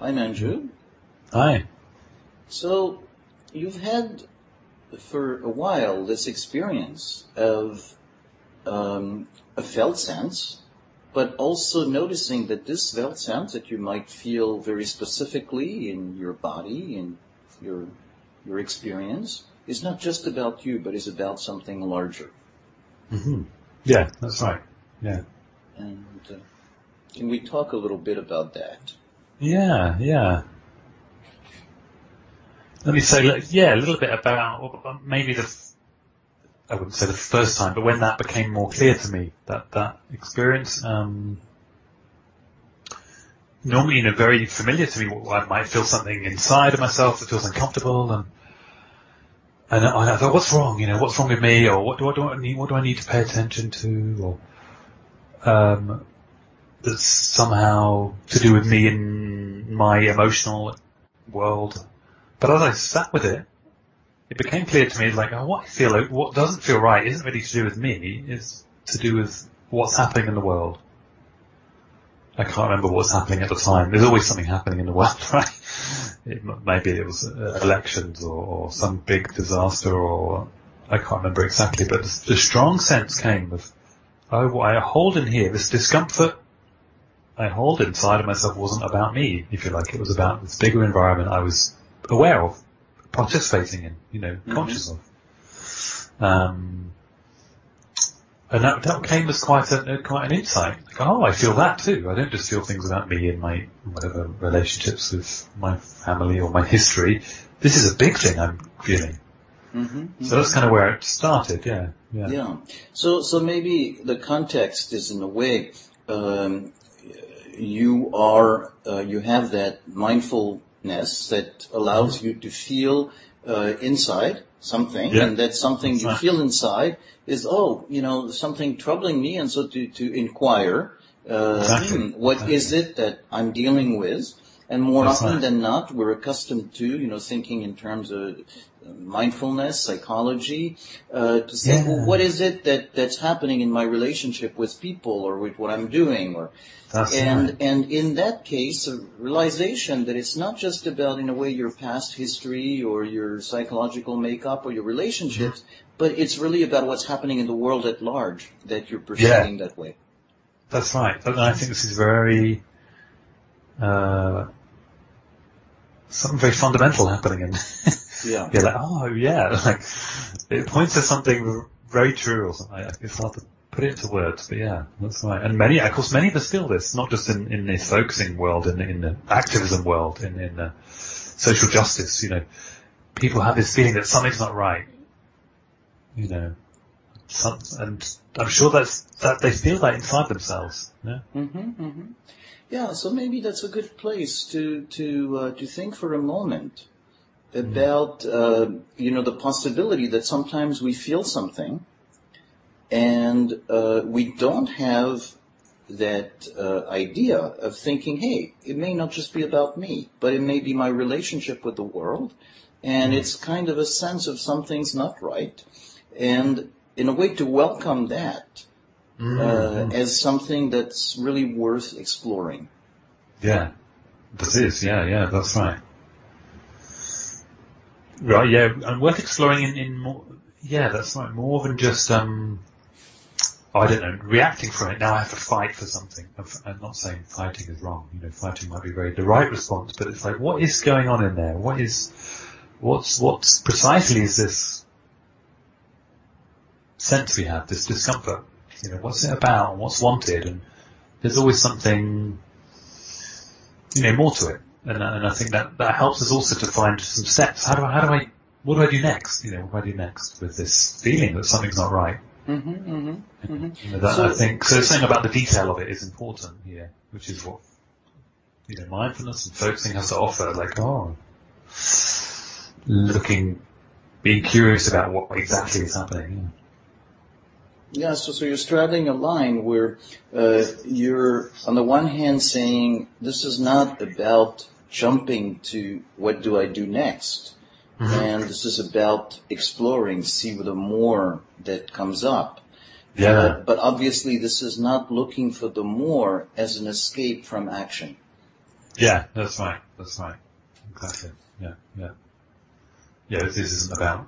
Hi, Manju. Hi. So, you've had for a while this experience of um, a felt sense, but also noticing that this felt sense that you might feel very specifically in your body, in your your experience, is not just about you, but is about something larger. hmm Yeah, that's right. Yeah. And uh, can we talk a little bit about that? Yeah, yeah. Let me say, yeah, a little bit about maybe the, I wouldn't say the first time, but when that became more clear to me, that, that experience, um, normally, you know, very familiar to me, I might feel something inside of myself that feels uncomfortable and, and I thought, what's wrong? You know, what's wrong with me? Or what do, what do I need, what do I need to pay attention to? Or, um, that's somehow to do with me and my emotional world. But as I sat with it, it became clear to me like, oh, what I feel, what doesn't feel right isn't really to do with me, it's to do with what's happening in the world. I can't remember what's happening at the time. There's always something happening in the world, right? It, maybe it was uh, elections or, or, some big disaster or I can't remember exactly, but the, the strong sense came of, oh, what I hold in here, this discomfort I hold inside of myself wasn't about me, if you like. It was about this bigger environment I was aware of, participating in, you know, mm-hmm. conscious of. Um, and that, that came as quite a, quite an insight. Like, oh, I feel that too. I don't just feel things about me and my whatever relationships with my family or my history. This is a big thing I'm feeling. Mm-hmm, so that's kind of where it started. Yeah, yeah. Yeah. So, so maybe the context is in a way um, you are uh, you have that mindfulness that allows you to feel uh, inside something, yeah. and that something you feel inside is oh, you know, something troubling me, and so to to inquire, uh, exactly. hmm, what exactly. is it that I'm dealing with? And more That's often right. than not, we're accustomed to, you know, thinking in terms of mindfulness, psychology, uh, to say, yeah. well, what is it that, that's happening in my relationship with people or with what I'm doing or, that's and, right. and in that case, a realization that it's not just about, in a way, your past history or your psychological makeup or your relationships, mm-hmm. but it's really about what's happening in the world at large that you're perceiving yeah. that way. That's right. I think this is very, uh, something very fundamental happening and yeah. You're like, oh yeah, like it points to something very true or something. It's hard to put it into words, but yeah, that's right. And many, of course, many of us feel this, not just in, in the focusing world, in, in the activism world, in, in the social justice, you know, people have this feeling that something's not right, you know, some, and I'm sure that's, that they feel that inside themselves, yeah? Mm-hmm, mm-hmm. Yeah, so maybe that's a good place to, to, uh, to think for a moment about uh, you know the possibility that sometimes we feel something and uh, we don't have that uh, idea of thinking, hey, it may not just be about me, but it may be my relationship with the world, and it's kind of a sense of something's not right, and in a way to welcome that mm-hmm. as something that's really worth exploring. Yeah, this is, yeah, yeah, that's right. Right, yeah, and worth exploring in, in more, yeah, that's right, more than just, um, I don't know, reacting from it. Now I have to fight for something. I'm not saying fighting is wrong. You know, fighting might be very the right response, but it's like, what is going on in there? What is, what's, what's precisely is this sense we have, this discomfort? You know, what's it about? What's wanted? And there's always something, you know, more to it and, and I think that that helps us also to find some steps. How do I, how do I, what do I do next? You know, what do I do next with this feeling that something's not right? Mm-hmm, mm-hmm, mm-hmm. You know, that, so, I think so. Saying about the detail of it is important here, which is what you know, mindfulness and focusing has to offer. Like, oh, looking, being curious about what exactly is happening. Yeah, so, so you're straddling a line where uh, you're on the one hand saying this is not about jumping to what do I do next, mm-hmm. and this is about exploring, see what the more that comes up. Yeah. Uh, but obviously, this is not looking for the more as an escape from action. Yeah, that's right. That's right. Exactly. Yeah, yeah. Yeah, this isn't about,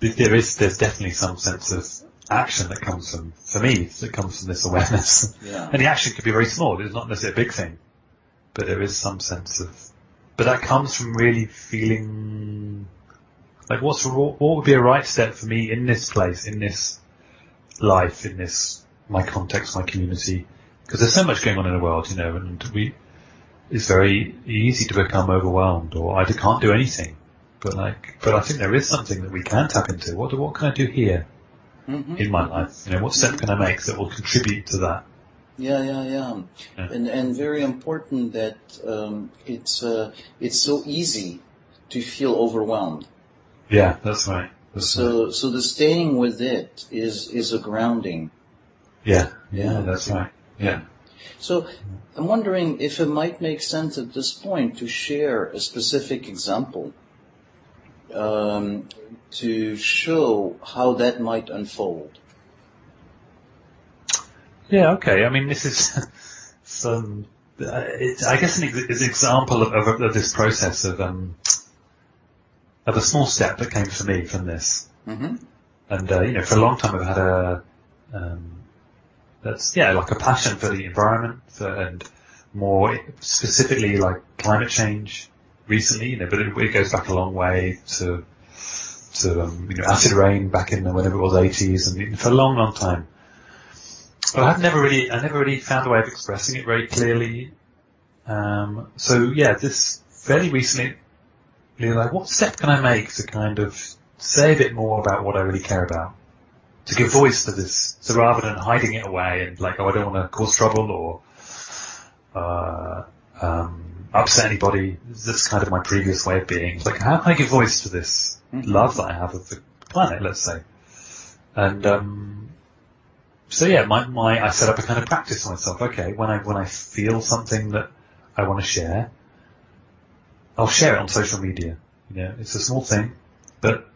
there is, there's definitely some sense of action that comes from, for me, that comes from this awareness. Yeah. And the action could be very small. It's not necessarily a big thing, but there is some sense of, but that comes from really feeling like what's, what would be a right step for me in this place, in this life, in this, my context, my community, because there's so much going on in the world, you know, and we, it's very easy to become overwhelmed or I can't do anything. But like, but I think there is something that we can tap into. What, what can I do here Mhm. in my life? You know, what step can I make that will contribute to that? Yeah, yeah, yeah, Yeah. and and very important that um, it's uh, it's so easy to feel overwhelmed. Yeah, that's right. That's right. So so the staying with it is is a grounding. Yeah, Yeah. yeah, that's right. Yeah. So I'm wondering if it might make sense at this point to share a specific example to show how that might unfold. Yeah, okay. I mean, this is some, uh, it's, I guess an ex- an example of, of, of this process of, um, of a small step that came for me from this. hmm And, uh, you know, for a long time I've had a, um, that's, yeah, like a passion for the environment for, and more specifically like climate change recently, you know, but it, it goes back a long way to, to, um, you know, acid rain back in the, whenever it was 80s and for a long, long time. But I've never really, I never really found a way of expressing it very clearly. Um, so yeah, this fairly recently, really like, what step can I make to kind of say a bit more about what I really care about? To give voice to this. So rather than hiding it away and like, oh, I don't want to cause trouble or, uh, um, upset anybody. That's kind of my previous way of being. Like, how can I give voice to this Mhm. love that I have of the planet, let's say? And, um, so yeah, my, my, I set up a kind of practice for myself. Okay, when I, when I feel something that I want to share, I'll share it on social media. You know, it's a small thing, but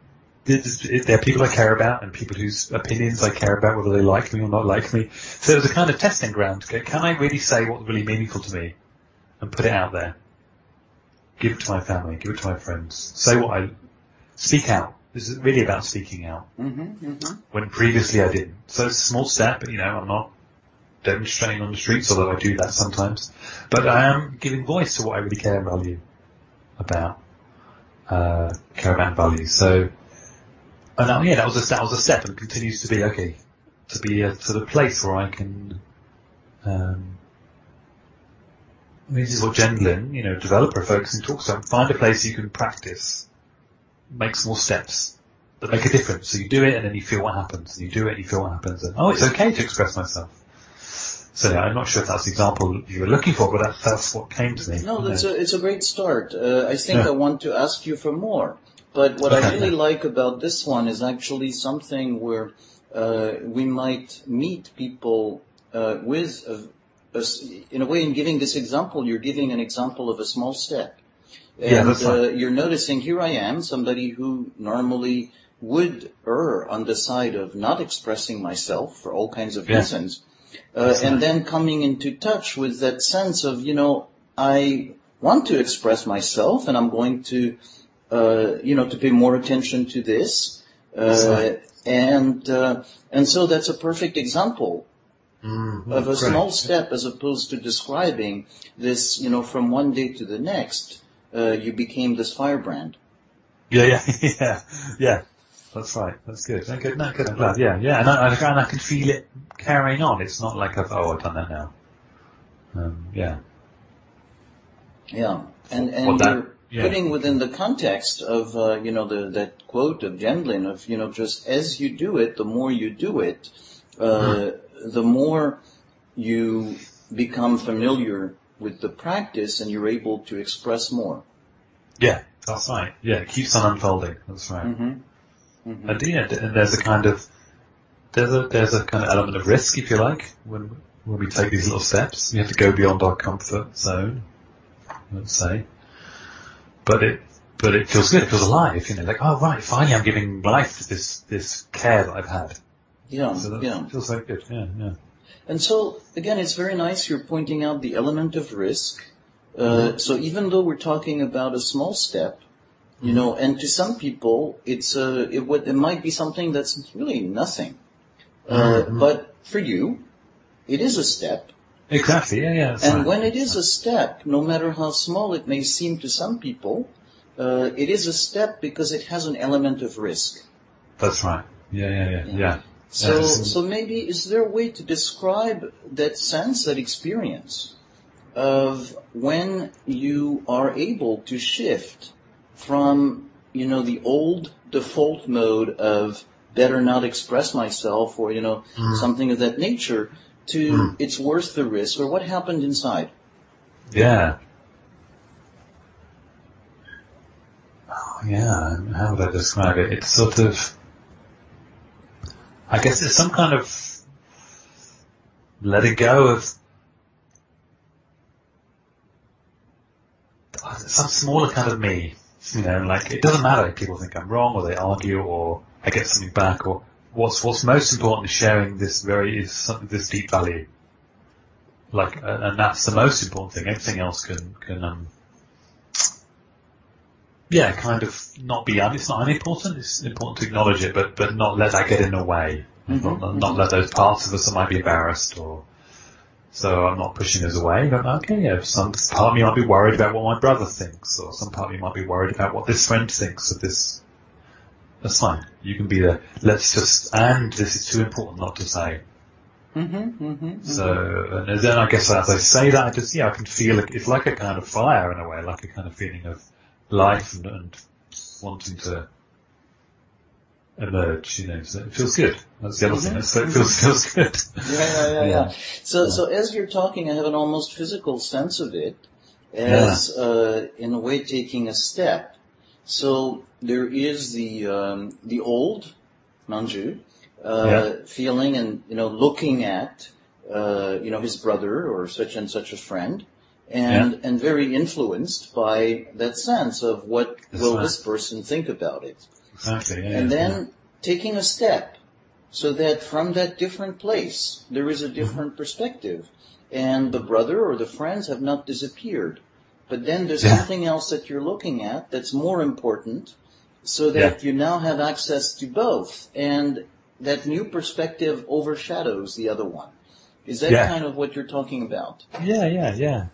there are people I care about and people whose opinions I care about, whether they like me or not like me. So it was a kind of testing ground. Can I really say what's really meaningful to me and put it out there? Give it to my family, give it to my friends. Say what I, speak out. This is really about speaking out hmm hmm when previously I didn't. So it's a small step, but you know, I'm not demonstrating on the streets, although I do that sometimes. But I am giving voice to what I really care and value about, uh, care about value. So, and that, yeah, that was a, that was a step and continues to be, okay, to be a sort of place where I can, um, I mean, this is what Gendlin, you know, developer focusing talks about. Find a place you can practice, make small steps that make a difference. So you do it and then you feel what happens. And you do it and you feel what happens. And oh, it's okay to express myself. So yeah, I'm not sure if that's the example you were looking for, but that, that's what came to me. No, that's a, it's a great start. Uh, I think Yeah. I want to ask you for more. But what I Okay. really like about this one is actually something where uh, we might meet people uh, with, a, in a way, in giving this example, you're giving an example of a small step. And Yeah, that's right. uh, you're noticing here I am, somebody who normally would err on the side of not expressing myself for all kinds of Yeah. reasons. Uh, and then coming into touch with that sense of, you know, I want to express myself and I'm going to, uh, you know, to pay more attention to this. Uh, right. and, uh, and so that's a perfect example Mm, of a great. small step as opposed to describing this, you know, from one day to the next, uh, you became this firebrand. Yeah, yeah, yeah, yeah. That's right. That's good. No, good. No, good. I'm glad. Yeah, yeah. And I, I, and I can feel it carrying on. It's not like I've, oh, I've done that now. Um, yeah. Yeah, and and Well, that- you're yeah. putting within the context of uh, you know the that quote of Gendlin of you know just as you do it, the more you do it, uh, Mm-hmm. The more you become familiar with the practice, and you're able to express more. Yeah, that's right. Yeah, it keeps on unfolding. That's right. Mm-hmm. Mm-hmm. And yeah, and there's a kind of there's a there's a kind of element of risk, if you like, when when we take these little steps. We have to go beyond our comfort zone, let's say. But it but it feels good. It feels alive. You know, like oh right, finally I'm giving life to this this care that I've had. Yeah, So that yeah. feels like it, Yeah, yeah. And so again, it's very nice. You're pointing out the element of risk. Uh, so even though we're talking about a small step, you know, and to some people, it's uh, it would it might be something that's really nothing, uh, but for you, it is a step. Exactly. Yeah, yeah. And right. when it is a step, no matter how small it may seem to some people, uh, it is a step because it has an element of risk. That's right. Yeah, yeah, yeah, yeah. So, so maybe is there a way to describe that sense, that experience of when you are able to shift from, you know, the old default mode of better not express myself or, you know, hmm. something of that nature to hmm. it's worth the risk or what happened inside? Yeah. Oh, yeah, how would I describe it? It's sort of, I guess it's some kind of letting go of some smaller kind of me. You know, like it doesn't matter if people think I'm wrong or they argue or I get something back or what's what's most important is sharing this very is this deep value. Like, and that's the most important thing. Everything else can can um, yeah, kind of not be. un- It's not unimportant. It's important to acknowledge it, but but not let that get in the way. Not, not, not let those parts of us that might be embarrassed or. So I'm not pushing us away. But okay, yeah, some part of me might be worried about what my brother thinks, or some part of me might be worried about what this friend thinks of this. That's fine. You can be there. Let's just, and this is too important not to say. Mm-hmm, mm-hmm. So, and then I guess as I say that, I just, yeah, I can feel it. It's like a kind of fire in a way, like a kind of feeling of life and, and wanting to emerge, you know, so it feels good. That's the other thing. So it feels, feels good. Yeah, yeah, yeah, Yeah. yeah. So, so as you're talking, I have an almost physical sense of it, as uh, in a way taking a step. So there is the um, the old Manju uh, Yeah. feeling and you know looking at uh, you know his brother or such and such a friend, and and very influenced by that sense of what That's will right. this person think about it Exactly, yeah. and yeah. then taking a step so that from that different place there is a different mm-hmm. perspective and the brother or the friends have not disappeared but then there's Yeah. something else that you're looking at that's more important so that you now have access to both and that new perspective overshadows the other one is that Yeah. kind of what you're talking about Yeah, yeah, yeah.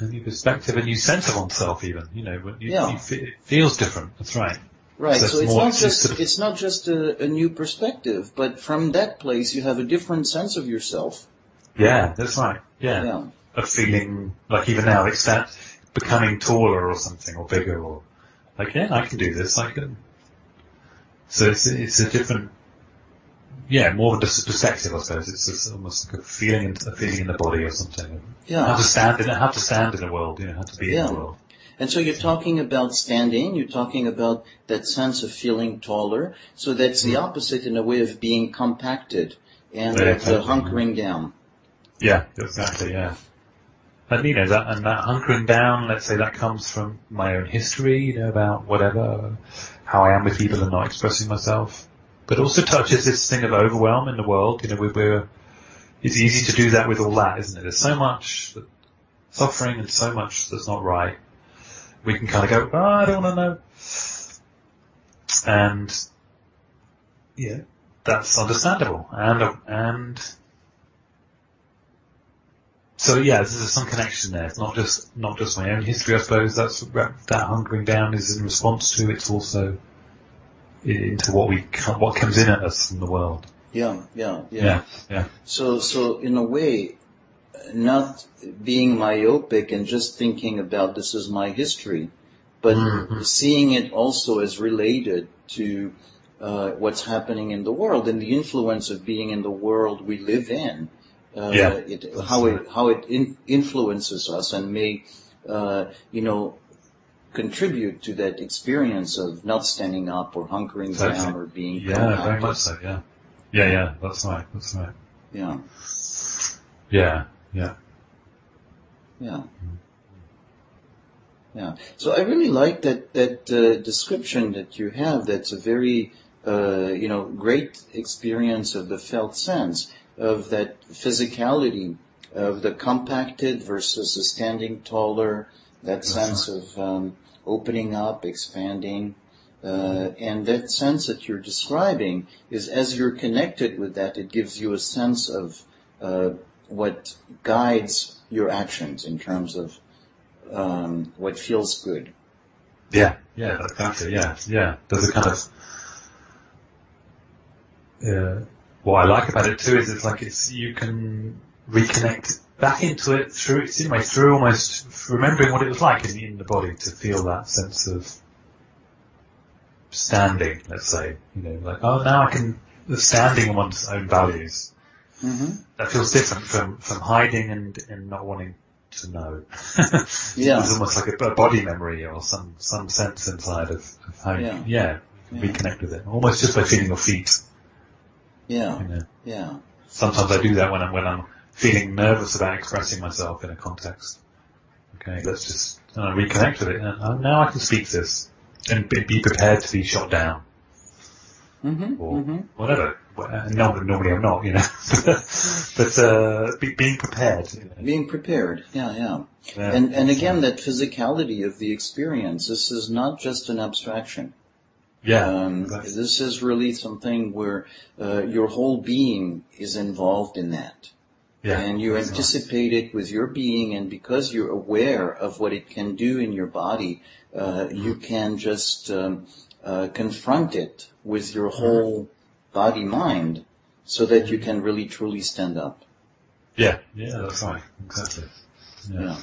A new perspective, a new sense of oneself even, you know, you, Yeah. you it feels different. That's right. Right. So So, it's not just sort of- it's not just a, a new perspective, but from that place you have a different sense of yourself. Yeah, that's right. Yeah. Yeah. A feeling, like even now, it's that becoming taller or something, or bigger, or like, yeah, I can do this, I can. So it's, it's a different, yeah, more of a perspective, I suppose. It's just almost like a feeling, in, a feeling in the body or something. Yeah. How to stand in how to stand in the world, you know, how to be in the world. And so you're talking about standing, you're talking about that sense of feeling taller. So that's the mm. opposite in a way of being compacted and Yeah, of exactly. hunkering down. Yeah, exactly, yeah. And you know, that, and that hunkering down, let's say that comes from my own history, you know, about whatever, how I am with people and not expressing myself. But also touches this thing of overwhelm in the world, you know, we, we're, it's easy to do that with all that, isn't it? There's so much suffering and so much that's not right. We can kind of go, oh, I don't want to know. And, yeah, that's understandable. And, and, so yeah, there's some connection there. It's not just not just my own history, I suppose. That's that hunkering down is in response to. It's also into what we what comes in at us from the world. Yeah, yeah, yeah. Yeah, yeah, So, so in a way, not being myopic and just thinking about this is my history, but Mhm. seeing it also as related to uh, what's happening in the world and the influence of being in the world we live in. Uh, Yeah, it, how it how it in, influences us and may, uh, you know, contribute to that experience of not standing up or hunkering down or being yeah, very much so. Yeah, yeah, yeah. That's right. That's right. Yeah, Yeah, yeah, yeah. Yeah. So I really like that that uh, description that you have. That's a very uh, you know great experience of the felt sense of that physicality of the compacted versus the standing taller, that sense of um, opening up, expanding, uh, and that sense that you're describing is as you're connected with that, it gives you a sense of uh, what guides your actions in terms of um, what feels good. Yeah, yeah, exactly. Yeah, yeah. There's a kind of uh, what I like about it too is it's like it's you can reconnect back into it through it's in way through almost remembering what it was like in, in the body to feel that sense of standing. Let's say you know like oh now I can standing on one's own values. Mm-hmm. That feels different from from hiding and and not wanting to know. Yeah. It's almost like a, a body memory or some some sense inside of, of how Yeah. you, yeah, Yeah. reconnect with it. Almost just by feeling your feet. Yeah, You know. yeah, Sometimes I do that when I'm when I'm feeling nervous about expressing myself in a context. Okay, let's just uh, reconnect with it. And uh, now I can speak this and be, prepared to be shot down mm-hmm, or mm-hmm. whatever. No, normally I'm not, you know. but uh, be, being prepared. You know. being prepared. Yeah, yeah. Yeah. And and again, that physicality of the experience. This is not just an abstraction. yeah, Um, this is really something where uh, your whole being is involved in that. Yeah, and you anticipate it with your being, and because you're aware of what it can do in your body, uh, you can just um, uh, confront it with your whole body mind, so that you can really truly stand up. Yeah, yeah, that's right, exactly. Yeah. Yeah.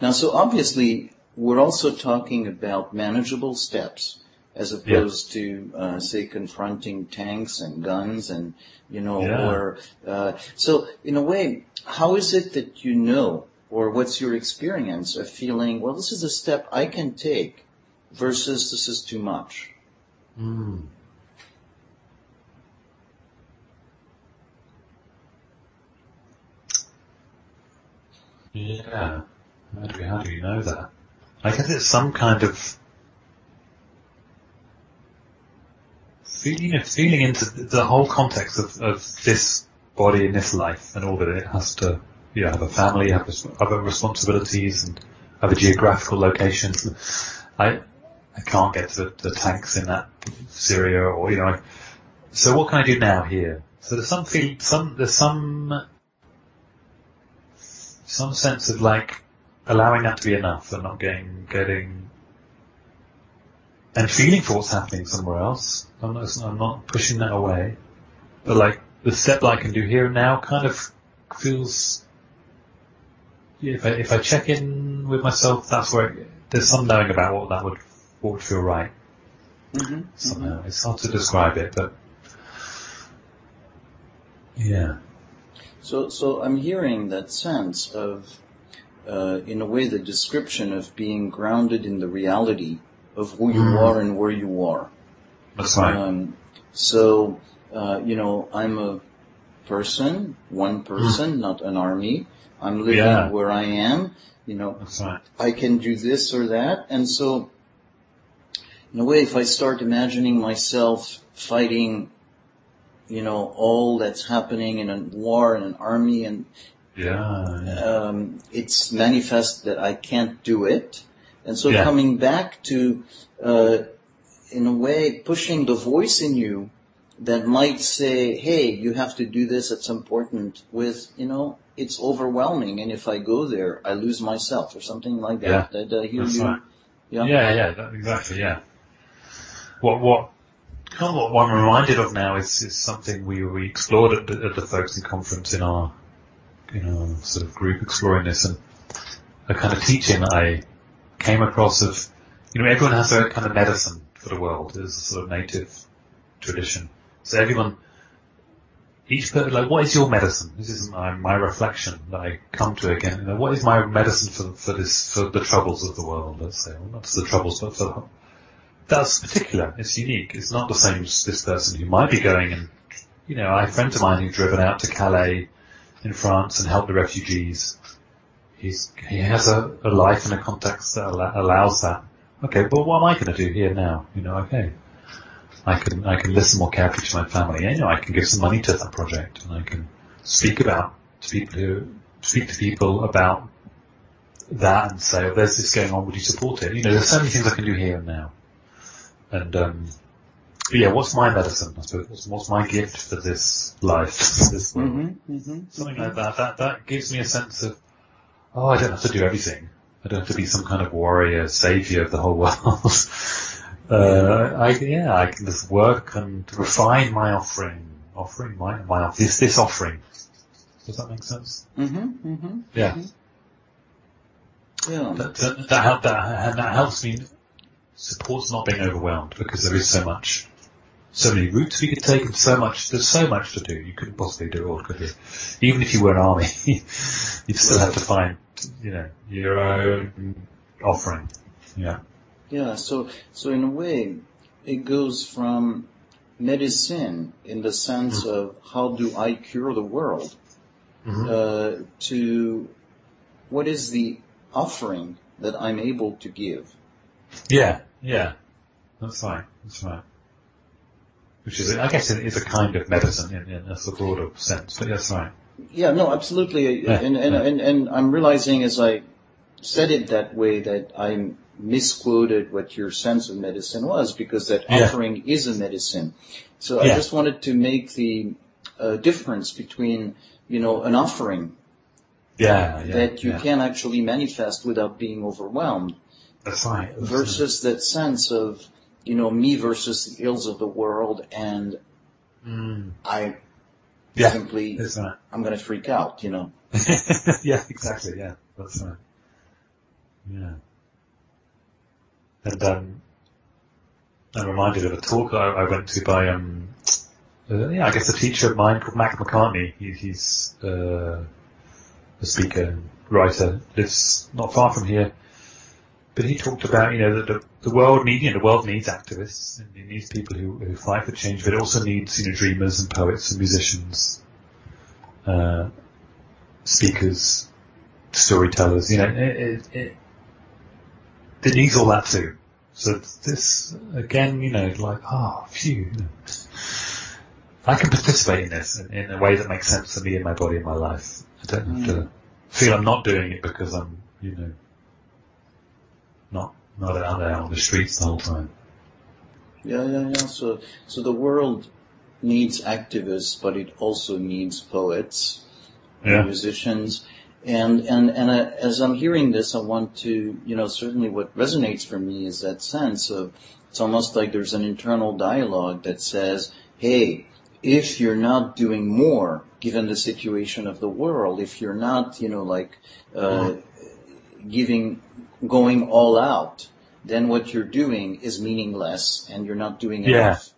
Now, so obviously, we're also talking about manageable steps as opposed to, uh, say, confronting tanks and guns and, you know, Yeah. or, uh, so in a way, how is it that you know, or what's your experience of feeling, well, this is a step I can take versus this is too much? Mm. Yeah. How do, we, how do you know that? I guess it's some kind of feeling, feeling into the whole context of, of this body in this life and all that it has to, you know, have a family, have other responsibilities and have a geographical location. I, I can't get to the, the tanks in that Syria or, you know, so what can I do now here? So there's some feel, some, there's some, some sense of like allowing that to be enough and not getting, getting, and feeling for what's happening somewhere else. I'm not, I'm not pushing that away. But like, the step that I can do here and now kind of feels, yeah, if I, if I check in with myself, that's where, it, there's some knowing about what that would, what would feel right Mm-hmm. somehow. It's hard to describe it, but yeah. So, so I'm hearing that sense of, uh, in a way, the description of being grounded in the reality of who you Mm. are and where you are. That's right. Um, so, uh, you know, I'm a person, one person, not an army. I'm living Hmm. Yeah. where I am. You know, right. I can do this or that. And so, in a way, if I start imagining myself fighting, you know, all that's happening in a war and an army and Yeah. yeah. um, it's manifest that I can't do it. And so Yeah. coming back to, uh, in a way, pushing the voice in you that might say, hey, you have to do this, it's important with, you know, it's overwhelming and if I go there, I lose myself or something like that. That uh, hear That's you. right. Yeah. Yeah, yeah, that, exactly, yeah. What, what, kind of what, what I'm reminded of now is, is something we, we explored at the, at the Conference in our, in our sort of group exploring this and a kind of teaching that I came across of, you know, everyone has their kind of medicine for the world. There's a sort of native tradition. So everyone, each person, like, what is your medicine? This is my, my reflection that I come to again. You know, what is my medicine for, for this, for the troubles of the world, let's say. Well, not just the troubles, but for the, that's particular. It's unique. It's not the same as this person who might be going and, you know, I have friends of mine who've driven out to Calais in France and helped the refugees. He's, he has a, a life and a context that al- allows that. Okay, but what am I going to do here now? You know, okay. I can, I can listen more carefully to my family. You know, I can give some money to that project and I can speak about to people who, speak to people about that and say, oh, there's this going on, would you support it? You know, there's so many things I can do here and now. And, um, yeah, what's my medicine? I suppose what's, what's my gift for this life, this world? Mm-hmm, mm-hmm. Something like that. That that gives me a sense of, oh, I don't have to do everything. I don't have to be some kind of warrior, savior of the whole world. uh, I yeah, I can just work and refine my offering, offering my my this this offering. Does that make sense? Mm-hmm, mm-hmm. Yeah. Yeah. That that that, help, that, that helps me supports not being overwhelmed because there is so much so many routes we could take and so much, there's so much to do. You couldn't possibly do it all, could you? Even if you were an army, you'd still have to find, you know, your own offering. Yeah. Yeah, so, so in a way, it goes from medicine in the sense Mm-hmm. of how do I cure the world, Mhm. uh, to what is the offering that I'm able to give. Yeah, yeah. That's right, that's right. Which is, I guess is a kind of medicine in, in a broader sense, but that's right. Yeah, no, absolutely. Yeah, and, and, yeah. and, and I'm realizing as I said it that way that I misquoted what your sense of medicine was because that Yeah. offering is a medicine. So I just wanted to make the uh, difference between, you know, an offering Yeah, that you can actually manifest without being overwhelmed That's right. that's versus that sense of, you know, me versus the ills of the world and. Mm. I Yeah, simply. I'm going to freak out, you know. yeah, exactly. Yeah, that's right. Yeah. And um, I'm reminded of a talk I, I went to by um, uh, yeah, I guess a teacher of mine called Mac Macartney. He, he's uh, a speaker and writer, lives not far from here. But he talked about, you know, that the, the world need, you know, the world needs activists and it needs people who, who fight for change, but it also needs, you know, dreamers and poets and musicians, uh, speakers, storytellers, you know, it, it, it, it needs all that too. So this, again, you know, like, ah, phew, I can participate in this in, in a way that makes sense for me and my body and my life. I don't have to feel I'm not doing it because I'm, you know, not, not out there on the streets the whole time. Yeah, yeah, yeah. So, so the world needs activists, but it also needs poets, Yeah. musicians, and and and uh, as I'm hearing this, I want to, you know, certainly what resonates for me is that sense of it's almost like there's an internal dialogue that says, "Hey, if you're not doing more, given the situation of the world, if you're not, you know, like uh, giving, going all out." Then what you're doing is meaningless and you're not doing Yeah. enough.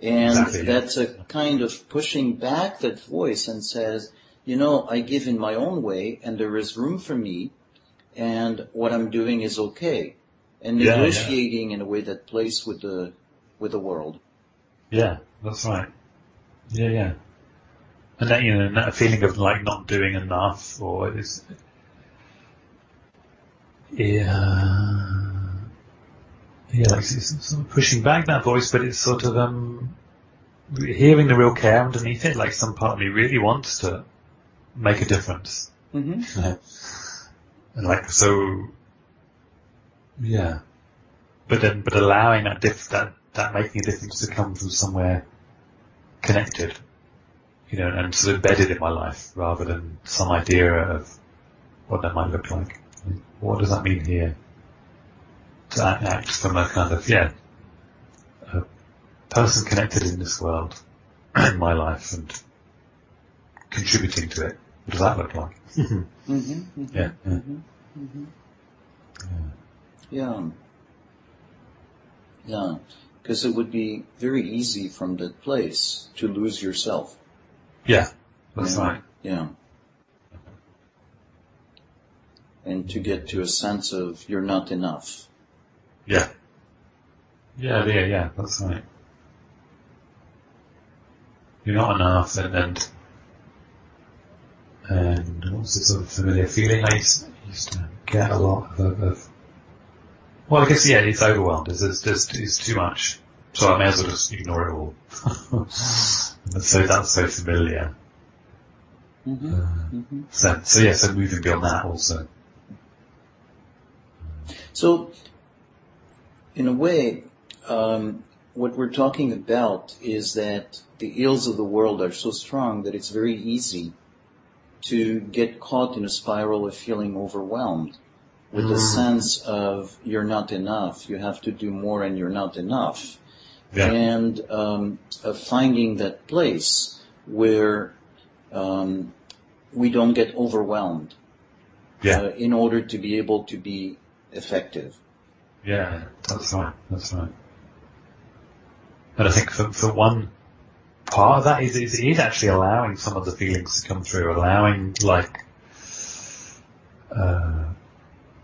And Exactly, yeah. that's a kind of pushing back that voice and says, you know, I give in my own way and there is room for me and what I'm doing is okay. And Yeah, yeah. negotiating in a way that plays with the, with the world. Yeah, that's right. Yeah, yeah. And that, you know, that feeling of like not doing enough or is, yeah, yeah, like sort of pushing back that voice, but it's sort of, um, hearing the real care underneath it, like some part of me really wants to make a difference. Mm-hmm. and like, so, yeah. But then, but allowing that diff, that, that making a difference to come from somewhere connected, you know, and sort of embedded in my life rather than some idea of what that might look like. What does that mean here? To act, act from a kind of, yeah, a person connected in this world, in my life and contributing to it. What does that look like? Mm-hmm. mm-hmm. yeah, yeah. Mm-hmm. Yeah. Yeah. Because it would be very easy from that place to lose yourself. Yeah, that's Yeah. right. Yeah. And to get to a sense of you're not enough. Yeah. Yeah, yeah, yeah, that's right. You're not enough and, and, and what's the sort of familiar feeling I used, used to get a lot of, of well, I guess, yeah, it's overwhelmed. It's, it's just, it's too much. So I may as well just ignore it all. so that's so familiar. Mm-hmm. uh, sense. So yeah, so moving beyond that also. So, in a way, um, what we're talking about is that the ills of the world are so strong that it's very easy to get caught in a spiral of feeling overwhelmed with the sense of you're not enough, you have to do more and you're not enough. Yeah. And um, of finding that place where um, we don't get overwhelmed Yeah. uh, in order to be able to be effective. Yeah, that's right. That's right. And I think for, for one part of that is, is, actually allowing some of the feelings to come through, allowing like, uh,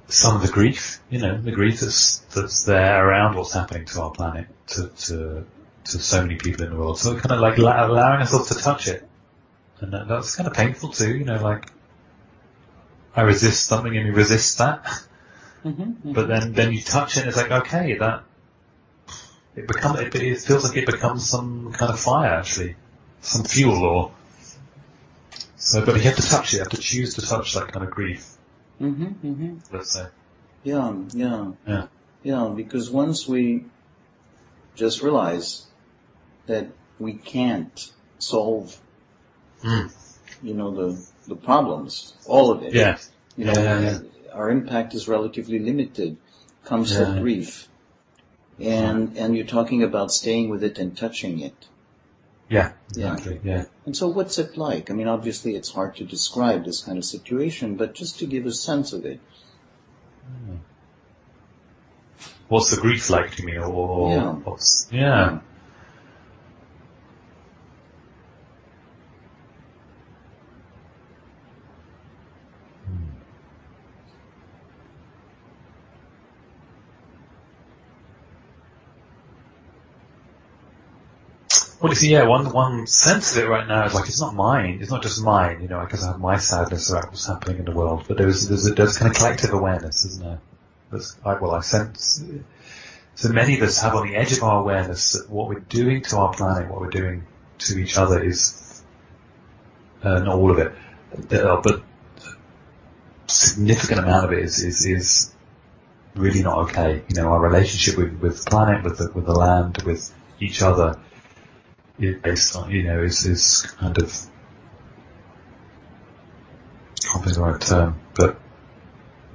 some of the grief, you know, the grief that's, that's there around what's happening to our planet, to, to, to so many people in the world. So kind of like la- allowing ourselves to touch it. And that, that's kind of painful too, you know, like, I resist something and you resist that. Mm-hmm. But then, then you touch it and it's like, okay, that, it becomes, it, it feels like it becomes some kind of fire actually. Some fuel or, so, but you have to touch it, you have to choose to touch that kind of grief, Mm-hmm. Mm-hmm. let's say. Yeah, yeah, Yeah. yeah. Because once we just realize that we can't solve, Mm. you know, the the problems, all of it. Yeah. You know, Yeah, yeah, our impact is relatively limited. Comes Yeah. to grief, and and you're talking about staying with it and touching it. Yeah. Yeah. Exactly. Yeah. And so what's it like? I mean, obviously it's hard to describe this kind of situation, but just to give a sense of it. Hmm. What's the grief like to me or, Yeah. what's, yeah. Well, you see, yeah, one one sense of it right now is like it's not mine. It's not just mine, you know, because I have my sadness about what's happening in the world. But there's there's a, there's kind of collective awareness, isn't there? There's, I, well, I sense. So many of us have on the edge of our awareness that what we're doing to our planet, what we're doing to each other, is uh, not all of it, but a significant amount of it is is is really not okay. You know, our relationship with with planet, with the with the land, with each other based on, you know, is, is kind of, can't think of the right term, but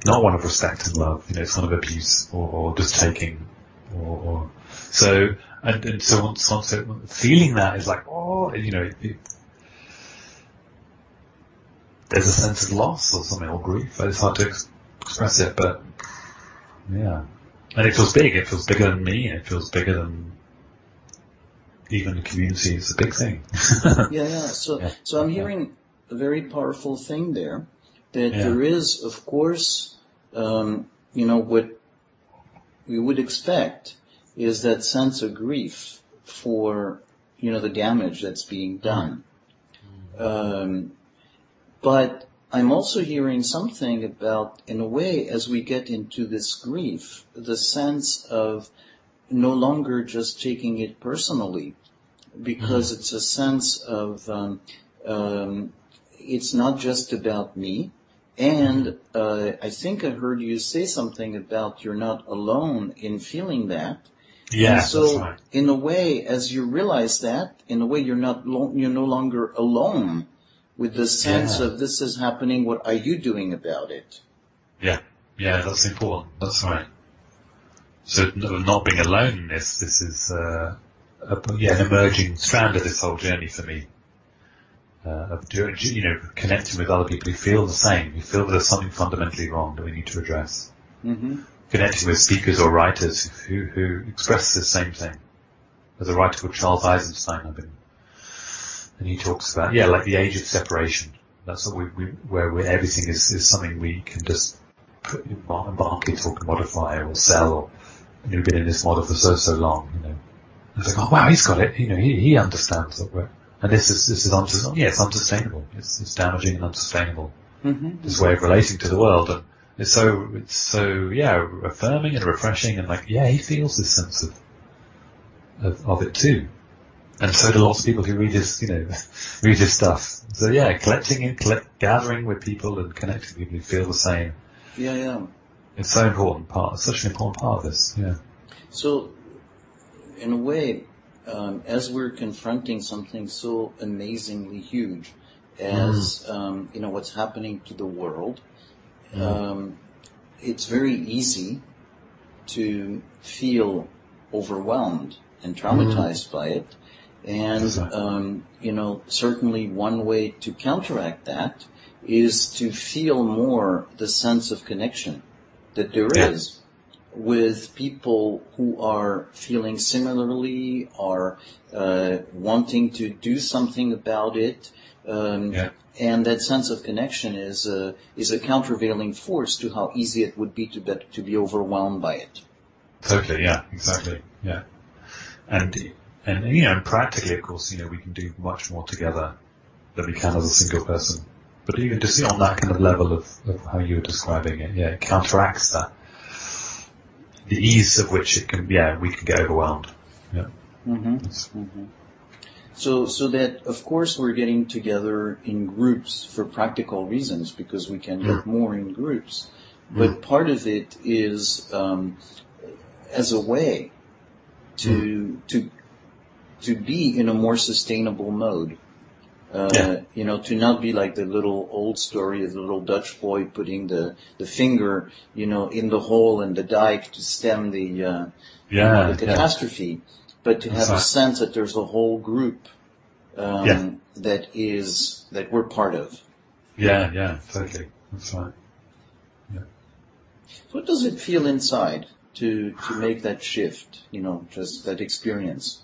not one of respect and love, you know, it's one of abuse or, or just taking or, or so, and, and so once, once it, feeling that is like, oh, you know, it, it, there's a sense of loss or something or grief, it's hard to ex- express it, but yeah. And it feels big, it feels bigger than me, it feels bigger than even the community is a big thing. Yeah, yeah. So, Yeah. so I'm Yeah. hearing a very powerful thing there, that Yeah. there is, of course, um, you know, what we would expect is that sense of grief for, you know, the damage that's being done. Um, but I'm also hearing something about, in a way, as we get into this grief, the sense of no longer just taking it personally, because it's a sense of um, um, it's not just about me. And uh, I think I heard you say something about you're not alone in feeling that. yeah, and so, that's right. in a way, as you realize that, in a way, you're not lo- you're no longer alone with the sense Yeah. of this is happening. What are you doing about it? Yeah, yeah, that's important. That's right. So not being alone in this, this is uh, a, yeah, an emerging strand of this whole journey for me. Uh, of doing, you know, connecting with other people who feel the same, who feel there's something fundamentally wrong that we need to address. hmm Connecting with speakers or writers who, who express the same thing. There's a writer called Charles Eisenstein, I've been, and he talks about, yeah, like the age of separation. That's what we, we where we, everything is, is something we can just put, embark into or commodify or sell or, we've been in this model for so, so long, you know. It's like, oh wow, he's got it, you know, he, he understands that we're, and this is, this is unsustainable. Yeah, it's unsustainable. It's, it's damaging and unsustainable hmm this way of relating to the world and it's so it's so yeah affirming and refreshing and like yeah he feels this sense of of, of it too and so do lots of people who read his, you know, read his stuff. So yeah, collecting and collect, gathering with people and connecting with people who feel the same. Yeah, yeah. It's so important part, such an important part of this, yeah. So, in a way, um, as we're confronting something so amazingly huge as, um, you know, what's happening to the world, um, it's very easy to feel overwhelmed and traumatized by it. And, um, you know, certainly one way to counteract that is to feel more the sense of connection that there is with people who are feeling similarly, are uh, wanting to do something about it. Um, Yeah. And that sense of connection is a, is a countervailing force to how easy it would be to be, to be overwhelmed by it. Totally, yeah, exactly, yeah. And, and, you know, practically, of course, you know, we can do much more together than we can as a single person. But even to see on that kind of level of, of how you were describing it, yeah, it counteracts that. The ease of which it can, yeah, we can get overwhelmed. Yeah. Mm-hmm. It's- So, so that of course we're getting together in groups for practical reasons because we can get more in groups. But part of it is um, as a way to to to be in a more sustainable mode. Uh, Yeah. You know, to not be like the little old story of the little Dutch boy putting the, the finger, you know, in the hole in the dike to stem the uh, Yeah, the yeah. catastrophe, but to have a sense that there's a whole group um, Yeah. that is that we're part of. Yeah, yeah, totally. That's right. What does it feel inside to to make that shift? You know, just that experience.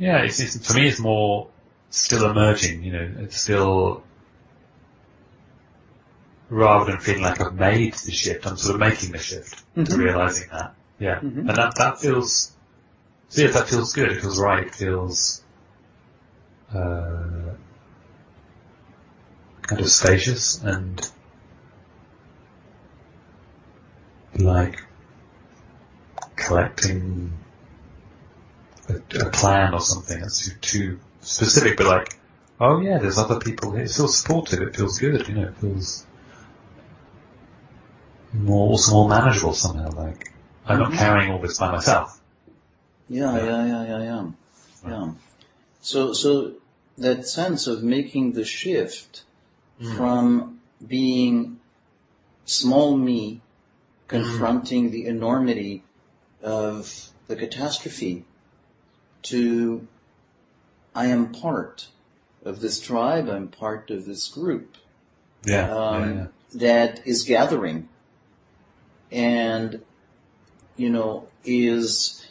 Yeah, it's, it's, for me it's more still emerging, you know, it's still, rather than feeling like I've made the shift, I'm sort of making the shift to Mhm. realizing that. Yeah. Mhm. And that, that feels, see if that feels good, it feels right, it feels, uh, kind of spacious and like collecting a, a plan or something that's too, too specific, but like, oh yeah, there's other people here. It feels supportive. It feels good. You know, it feels more, also more manageable somehow. Like, I'm not Mhm. carrying all this by myself. Yeah, Yeah. yeah, yeah, yeah, yeah. Yeah. So, so that sense of making the shift from being small me confronting the enormity of the catastrophe to I am part of this tribe, I'm part of this group Yeah, um, yeah, yeah. that is gathering and you know is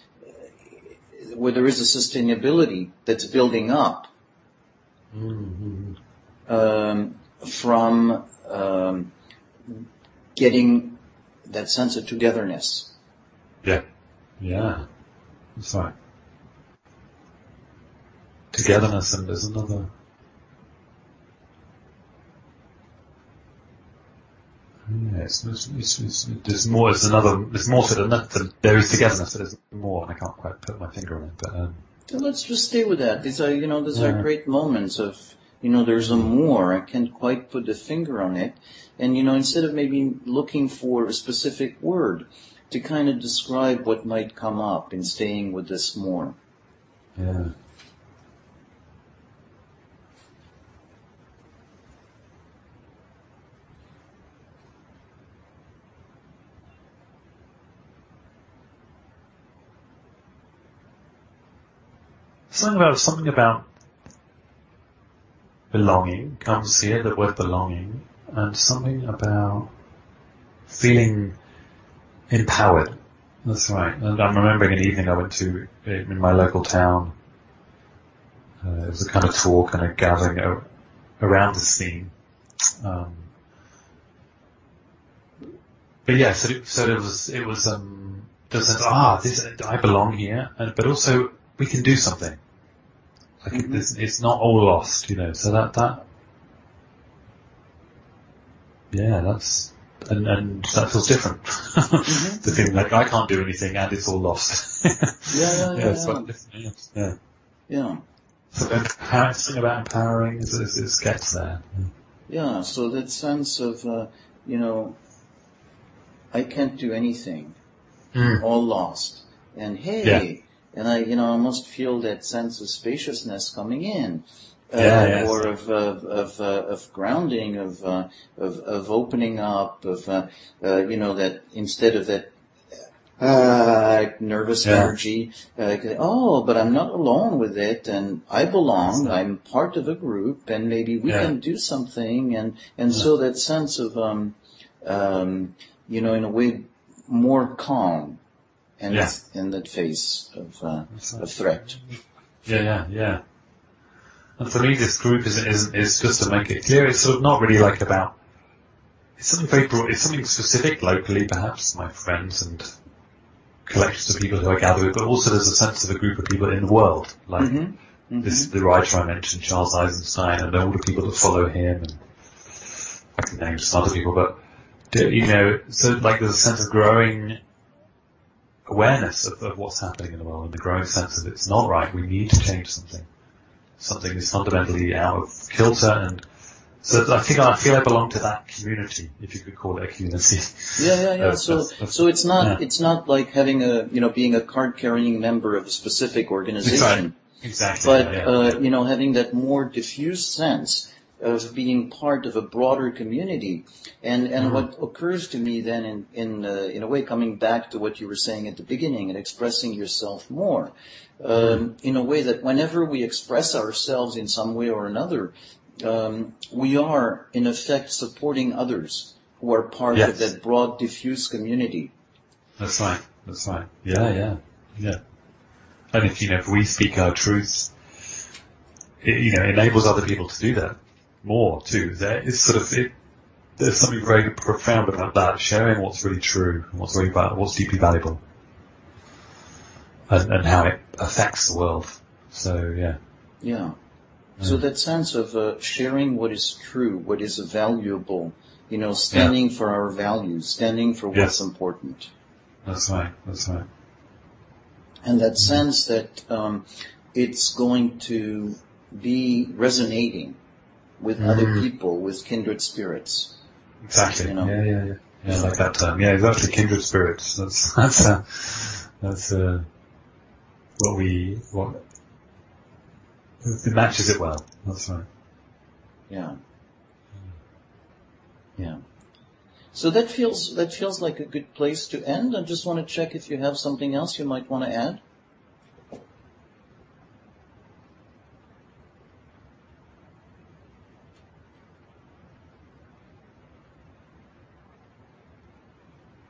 where there is a sustainability that's building up Mm-hmm. um, from um, getting that sense of togetherness. Yeah, yeah. That's right. Togetherness and there's another. Yeah, it's, it's, it's, there's more, there's another, there's more to it than that, than there is togetherness, but there's more, and I can't quite put my finger on it, but, um, let's just stay with that. These are, you know, these are great moments of, you know, there's a more. I can't quite put the finger on it. And, you know, instead of maybe looking for a specific word to kind of describe what might come up in staying with this more. yeah. Something about something about belonging comes here, the word belonging, and something about feeling empowered. That's right. And I'm remembering an evening I went to in my local town. Uh, it was a kind of talk and a gathering around this theme. Um, but yeah, so, it, so it was, it was, um, the sense, ah, this, I belong here, and, but also we can do something. Like Mhm. it's, it's not all lost, you know, so that, that, yeah, that's, and, and that feels different. Mm-hmm. the feeling like I can't do anything and it's all lost. Yeah, yeah, yeah, it's yeah. quite yeah. yeah. Yeah. So then, how something about empowering is, is, is gets there. Yeah, so that sense of, uh, you know, I can't do anything, Mm. all lost. And hey, Yeah. And I, you know, I almost feel that sense of spaciousness coming in. Uh, Yeah, yeah. or of, of, of, uh, of grounding, of, uh, of, of opening up, of, uh, uh, you know, that instead of that, uh, nervous Yeah. energy, uh, oh, but I'm not alone with it and I belong, I'm part of a group and maybe we Yeah. can do something and, and so that sense of, um, um, you know, in a way, more calm and Yeah. in that face of, uh, of threat. Yeah, yeah, yeah. And for me, this group is, is, is just to make it clear, it's sort of not really like about, it's something very broad, it's something specific locally, perhaps, my friends and collections of people who I gather with, but also there's a sense of a group of people in the world, like Mhm. Mhm. this, the writer I mentioned, Charles Eisenstein, and all the people that follow him, and I can name some other people, but, you know, so like there's a sense of growing awareness of, of what's happening in the world and the growing sense of it's not right, we need to change something. Something is fundamentally out of kilter and so I think I feel I belong to that community, if you could call it a community. Yeah, yeah, yeah. So, so it's not, yeah. it's not like having a, you know, being a card-carrying member of a specific organization, Exactly. but, yeah, yeah. uh, you know, having that more diffuse sense of being part of a broader community. And, and Mhm. what occurs to me then in, in, uh, in a way, coming back to what you were saying at the beginning and expressing yourself more, um, in a way that whenever we express ourselves in some way or another, um, we are in effect supporting others who are part Yes. of that broad diffuse community. That's right. That's right. Yeah, yeah, yeah. And if you know, if we speak our truth, it, you know, enables other people to do that more too. There is sort of it. There's something very profound about that, sharing what's really true, and what's really what's deeply valuable, and, and how it affects the world. So yeah, Yeah. So Mm. that sense of uh, sharing what is true, what is valuable, you know, standing for our values, standing for what's Yes. important. that's right. That's right. And that sense that um, it's going to be resonating with other Mhm. people, with kindred spirits. Exactly. You know. Yeah, yeah, yeah. Yeah, I like that term. Yeah, exactly. Kindred spirits. That's that's uh, that's uh, what we what it matches it well. That's right. Yeah. Yeah. So that feels that feels like a good place to end. I just want to check if you have something else you might want to add.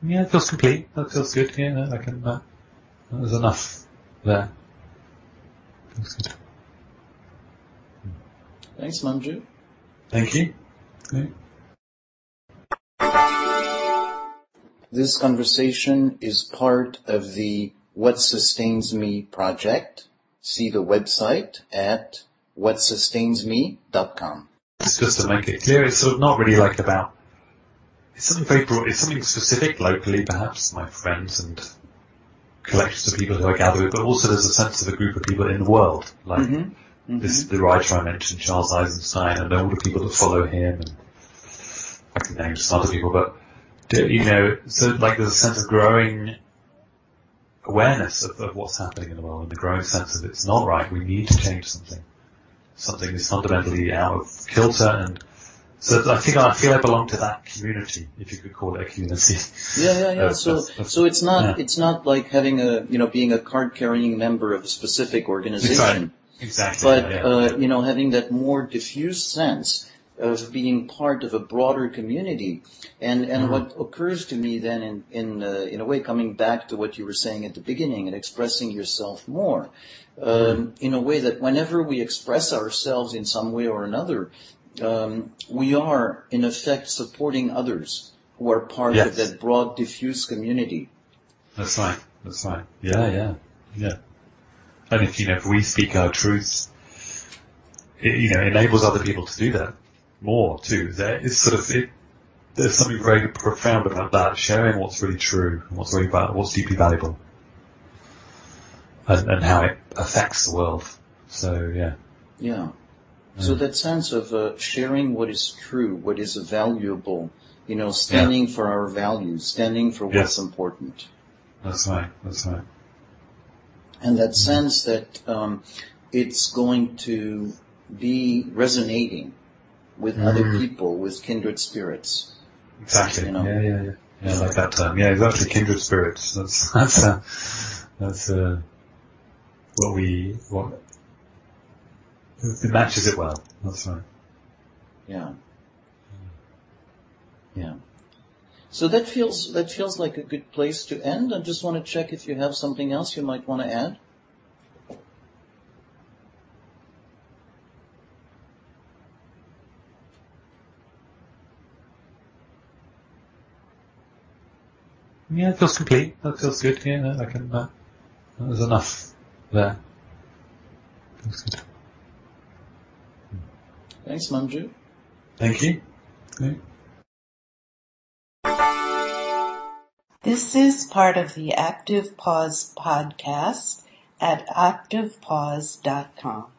Yeah, it feels complete. That feels good. Yeah, no, I can. Uh, there's enough there. Feels good. Thanks, Manju. Thank you. Okay. This conversation is part of the What Sustains Me project. See the website at whatsustainsme.com. It's just to make it clear, it's sort of not really like about. It's something very broad. It's something specific locally, perhaps my friends and collections of people who I gather with, but also there's a sense of a group of people in the world, like Mm-hmm. this the writer I mentioned, Charles Eisenstein, and all the people that follow him, and I can name some other people, but you know, so like there's a sense of growing awareness of, of what's happening in the world, and the growing sense of it's not right. We need to change something. Something is fundamentally out of kilter, and so I think I feel I belong to that community, if you could call it a community. Yeah, yeah, yeah. Uh, So, so it's not, yeah. it's not like having a, you know, being a card-carrying member of a specific organization, Exactly. exactly. but, yeah. uh, you know, having that more diffuse sense of being part of a broader community. And, and Mhm. what occurs to me then in, in, uh, in a way, coming back to what you were saying at the beginning and expressing yourself more, um, in a way that whenever we express ourselves in some way or another, um, we are in effect supporting others who are part Yes. of that broad diffuse community. That's right. That's right. Yeah, yeah, yeah. And if you know, if we speak our truth, it, you know, enables other people to do that more too. There is sort of it. there's something very profound about that, sharing what's really true, what's really val- what's deeply valuable, and, and how it affects the world. So yeah, Yeah. So that sense of uh, sharing what is true, what is valuable, you know, standing for our values, standing for what's important. that's right, that's right. and that sense that um, it's going to be resonating with other Mm. people, with kindred spirits. Exactly. You know. Yeah, yeah, yeah. Yeah, I like that term. Yeah, exactly. Kindred spirits. That's that's uh, that's uh, what we what it matches it well. That's right. Yeah. Yeah. So that feels that feels like a good place to end. I just want to check if you have something else you might want to add. Yeah, it feels complete. That feels good. Yeah, I can. Uh, there's enough there. Feels good. Thanks, Manju. Thank you. Okay. This is part of the Active Pause podcast at activepause.com.